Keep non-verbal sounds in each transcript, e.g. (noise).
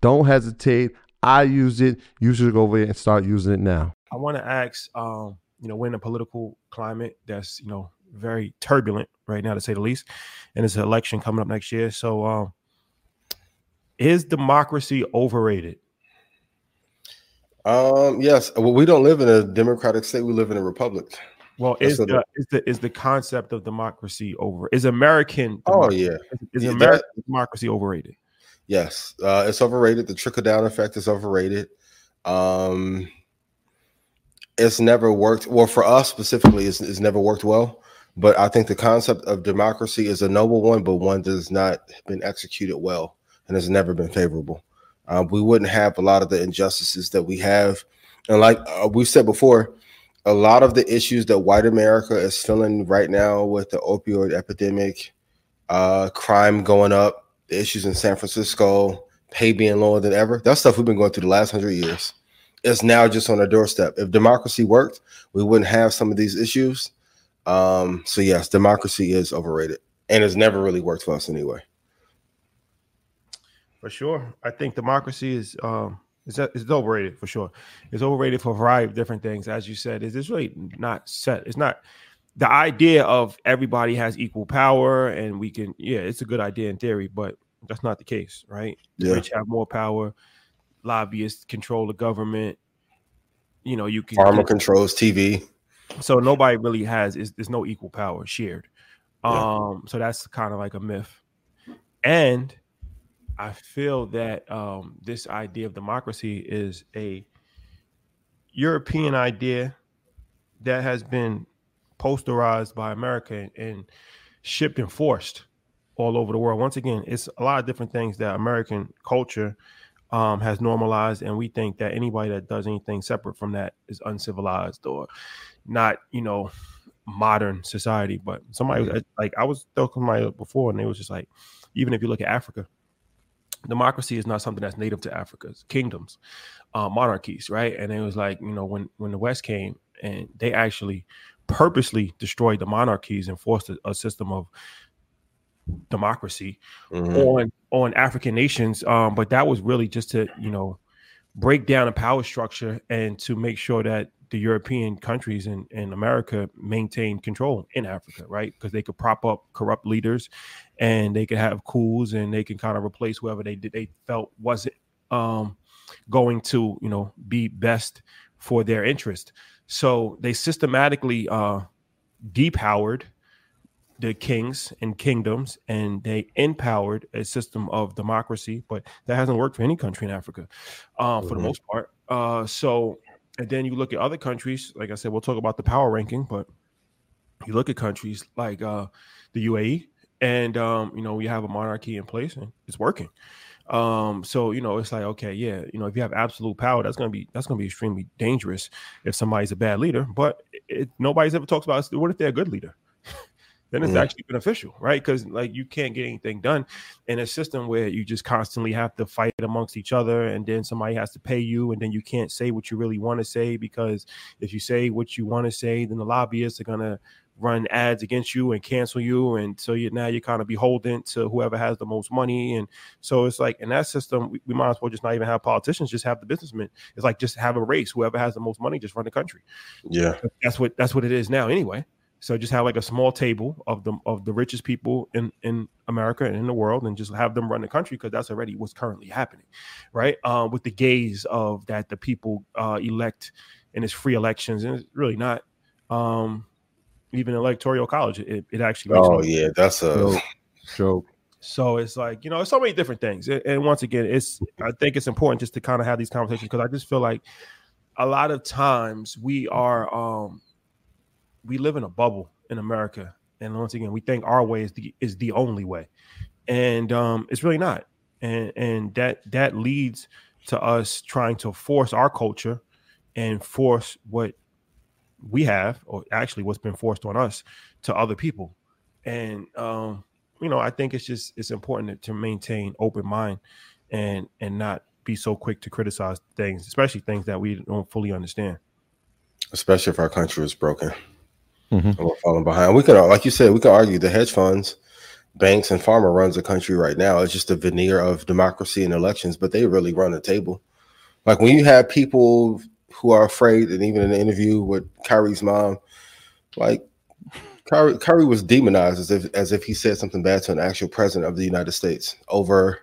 Don't hesitate. I use it. You should go over there and start using it now. I want to ask, um, you know, we're in a political climate that's, you know, very turbulent right now, to say the least. And there's an election coming up next year. So, um, is democracy overrated? Um, yes. Well, we don't live in a democratic state. We live in a republic. Well, is the, is the is the concept of democracy over? Is American? Oh yeah. Is, is American that, democracy overrated? Yes, uh, it's overrated. The trickle down effect is overrated. Um, it's never worked well for us specifically. It's, it's never worked well. But I think the concept of democracy is a noble one, but one that has not been executed well and has never been favorable. Um, we wouldn't have a lot of the injustices that we have, and like uh, we've said before, a lot of the issues that white America is feeling right now with the opioid epidemic uh, crime going up, the issues in San Francisco, pay being lower than ever. That's stuff we've been going through the last hundred years. It's now just on our doorstep. If democracy worked, we wouldn't have some of these issues. Um, so yes, democracy is overrated, and it's never really worked for us anyway. For sure, I think democracy is um, overrated for sure. It's overrated for a variety of different things. As you said, is it's really not set. It's not the idea of everybody has equal power and we can. Yeah, it's a good idea in theory, but that's not the case, right? Yeah. rich have more power. Lobbyists control the government. You know, you can Pharma controls TV. so nobody really has is there's no equal power shared Yeah. um so that's kind of like a myth and i feel that um this idea of democracy is a european idea that has been posterized by america and, and shipped and forced all over the world. Once again it's a lot of different things that american culture um, has normalized and we think that anybody that does anything separate from that is uncivilized or not you know modern society. But somebody Mhm. like i was talking to somebody before and they was just like even if you look at africa democracy is not something that's native to africa's kingdoms uh, monarchies right? And it was like you know when when the west came and they actually purposely destroyed the monarchies and forced a, a system of democracy Mhm. on on African nations. Um, but that was really just to you know break down a power structure and to make sure that the European countries and in America maintain control in Africa, right? Because they could prop up corrupt leaders, and they could have coups, and they can kind of replace whoever they did they felt wasn't um, going to you know be best for their interest. So they systematically uh, depowered the kings and kingdoms and they empowered a system of democracy but that hasn't worked for any country in africa uh, for the Mhm. most part uh, so and then you look at other countries like i said we'll talk about the power ranking but you look at countries like uh, the uae and um, you know we have a monarchy in place and it's working um so you know it's like okay yeah you know if you have absolute power that's gonna be that's gonna be extremely dangerous if somebody's a bad leader but it, nobody's ever talks about what if they're a good leader (laughs) then it's Mhm. actually beneficial, right? Because like you can't get anything done in a system where you just constantly have to fight amongst each other, and then somebody has to pay you, and then you can't say what you really want to say because if you say what you want to say, then the lobbyists are gonna run ads against you and cancel you, and so you now you're kind of beholden to whoever has the most money, and so it's like in that system we, we might as well just not even have politicians, just have the businessmen. It's like just have a race, whoever has the most money, just run the country Yeah. that's what that's what it is now anyway so just have like a small table of the of the richest people in in america and in the world and just have them run the country because that's already what's currently happening right um with the gaze of that the people uh elect in its free elections and it's really not um even electoral college it, it actually makes Oh no- yeah, that's a Joke. Joke. so it's like you know, so many different things. And- And once again, it's I think it's important just to kind of have these conversations because I just feel like a lot of times we are um we live in a bubble in America, and once again, we think our way is the is the only way, and um it's really not. And and that that leads to us trying to force our culture and force what we have, or actually what's been forced on us to other people. And um, you know, I think it's just it's important to maintain open mind and and not be so quick to criticize things, especially things that we don't fully understand. especially if our country is broken Mhm. and we're falling behind. We can, like you said, we can argue the hedge funds, banks, and pharma runs the country right now. It's just a veneer of democracy and elections, but they really run the table. Like when you have people who are afraid, and even in the interview with Kyrie's mom, like Kyrie, Kyrie was demonized as if as if he said something bad to an actual president of the United States over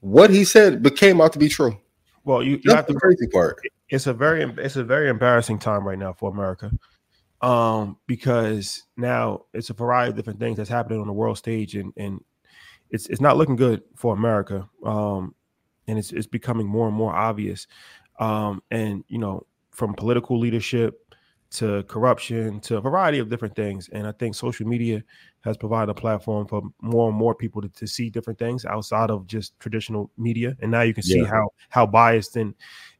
what he said became out to be true. Well, you, you That's have the to crazy part. it's a very it's a very embarrassing time right now for America. Um, because now it's a variety of different things that's happening on the world stage and and it's it's not looking good for America. Um, and it's it's becoming more and more obvious. Um, and you know, from political leadership to corruption to a variety of different things. And I think social media has provided a platform for more and more people to, to see different things outside of just traditional media. And now you can see Yeah. how how biased and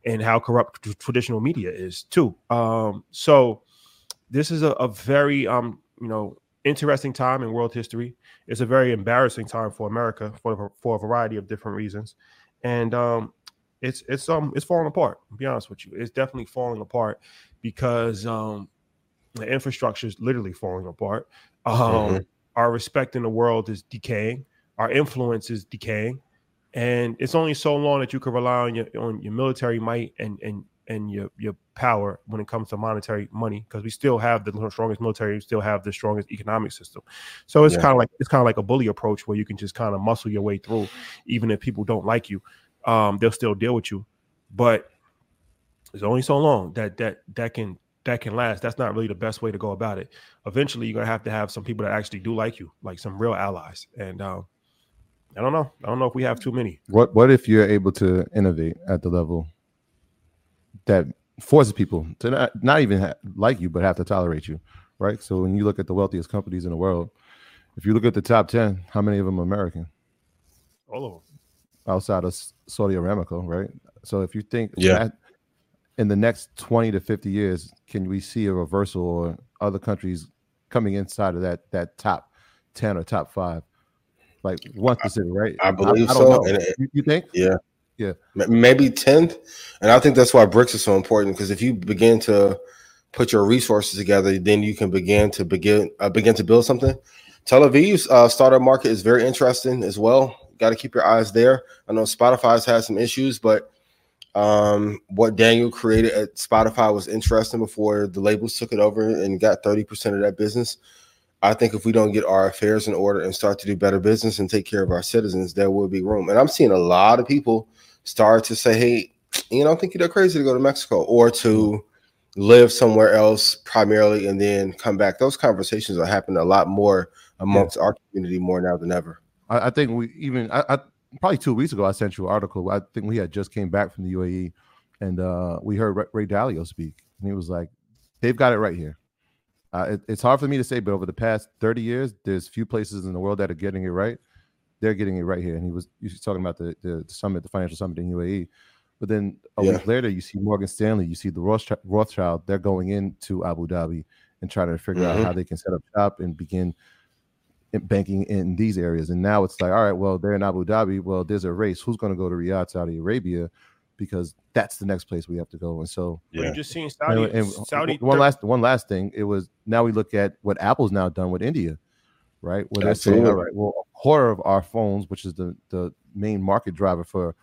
and how corrupt tr- traditional media is too. Um, so this is a, a very um, you know, interesting time in world history. It's a very embarrassing time for America for for a variety of different reasons, and um, it's it's um it's falling apart. To be honest with you, it's definitely falling apart because um, the infrastructure is literally falling apart. Um, mm-hmm. Our respect in the world is decaying. Our influence is decaying, and it's only so long that you can rely on your on your military might and and and your your power when it comes to monetary money because we still have the strongest military, we still have the strongest economic system. So it's yeah. kind of like it's kind of like a bully approach where you can just kind of muscle your way through, even if people don't like you, um, they'll still deal with you. But it's only so long that that that can that can last. That's not really the best way to go about it. Eventually, you're gonna have to have some people that actually do like you, like some real allies. And um, I don't know. I don't know if we have too many. What What if you're able to innovate at the level that forces people to not, not even ha- like you, but have to tolerate you, right? So when you look at the wealthiest companies in the world, if you look at the top ten, how many of them are American? All of them. Outside of Saudi Aramco, right? So if you think yeah. That, in the next 20 to 50 years, can we see a reversal or other countries coming inside of that that top 10 or top five? Like one specific, right? I believe I, I so. It, you think? Yeah. Yeah. Maybe 10th. And I think that's why BRICS is so important because if you begin to put your resources together, then you can begin to begin uh, begin to build something. Tel Aviv's uh, startup market is very interesting as well. Got to keep your eyes there. I know Spotify's had some issues, but um, what Daniel created at Spotify was interesting before the labels took it over and got 30% of that business. I think if we don't get our affairs in order and start to do better business and take care of our citizens, there will be room. And I'm seeing a lot of people start to say, hey, you know, I think you're that crazy to go to Mexico or to live somewhere else primarily and then come back. Those conversations are happening a lot more amongst yeah. our community more now than ever. I, I think we even I, I, probably two weeks ago I sent you an article. I think we had just came back from the UAE and uh, we heard Ray, Dalio speak, and he was like, "They've got it right here." Uh, it, it's hard for me to say, but over the past 30 years, there's few places in the world that are getting it right. They're getting it right here. And he was, he was talking about the, the, summit, the financial summit in UAE. But then a yeah. week later, you see Morgan Stanley, you see the Rothschild, they're going into Abu Dhabi and trying to figure mm-hmm. out how they can set up shop and begin banking in these areas. And now it's like, all right, well, they're in Abu Dhabi. Well, there's a race. Who's going to go to Riyadh, Saudi Arabia? because that's the next place we have to go. And so, yeah, just seeing Saudi. And, and Saudi. One last, one last thing. It was now we look at what Apple's now done with India, right? Where they're saying, all right, well, a quarter of our phones, which is the the main market driver for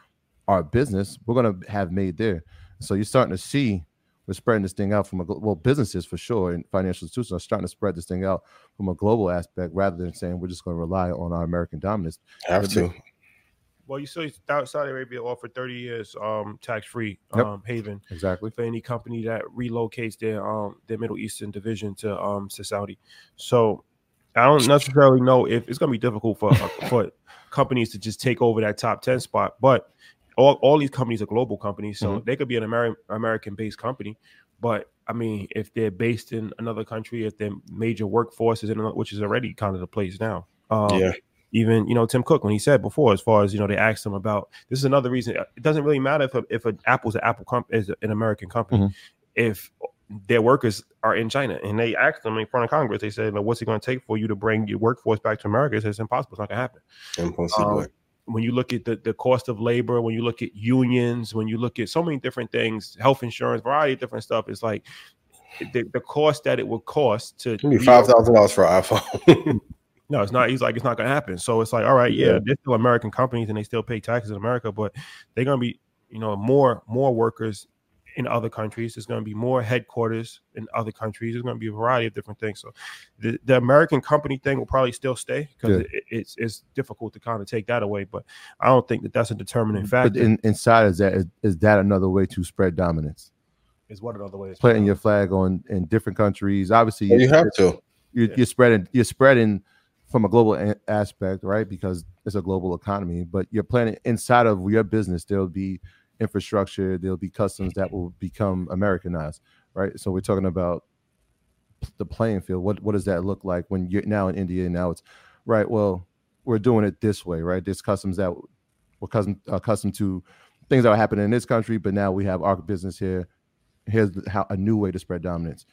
our business, we're going to have made there. So you're starting to see we're spreading this thing out from a well, businesses for sure, and financial institutions are starting to spread this thing out from a global aspect rather than saying we're just going to rely on our American dominance. Have to. Well, you saw Saudi Arabia offered 30 years um, tax free yep. um, haven exactly for any company that relocates their um, their Middle Eastern division to um to Saudi. So I don't necessarily know if it's going to be difficult for uh, for (laughs) companies to just take over that top 10 spot, but all, all these companies are global companies, so mm-hmm. they could be an Ameri- American based company. But I mean, if they're based in another country, if their major workforce is in, another, which is already kind of the place now, um, yeah even you know Tim Cook when he said before, as far as you know, they asked him about this is another reason. Uh, it doesn't really matter if a, if an Apple's an Apple company is an American company, mm-hmm. if their workers are in China and they asked them in front of Congress, they said, "What's it going to take for you to bring your workforce back to America?" It's impossible. It's not going to happen. Impossible. Um, when you look at the, the cost of labor, when you look at unions, when you look at so many different things, health insurance, variety of different stuff, it's like the, the cost that it would cost to five thousand dollars for an iPhone. (laughs) No, it's not. He's like, it's not going to happen. So it's like, all right, yeah, yeah, they're still American companies and they still pay taxes in America, but they're going to be, you know, more more workers in other countries. There's going to be more headquarters in other countries. There's going to be a variety of different things. So the, the American company thing will probably still stay because it, it's it's difficult to kind of take that away. But I don't think that that's a determining factor. But in, inside is that is, is that another way to spread dominance? Is what another way? Planting your flag on in different countries. Obviously, oh, you, you have to. You're, yeah. you're spreading. You're spreading from a global a- aspect, right? Because it's a global economy, but you're planning inside of your business, there'll be infrastructure, there'll be customs that will become Americanized, right? So we're talking about the playing field. What what does that look like when you're now in India? Now it's right. Well, we're doing it this way, right? There's customs that we're accustomed, uh, accustomed to things that are happening in this country, but now we have our business here. Here's how a new way to spread dominance.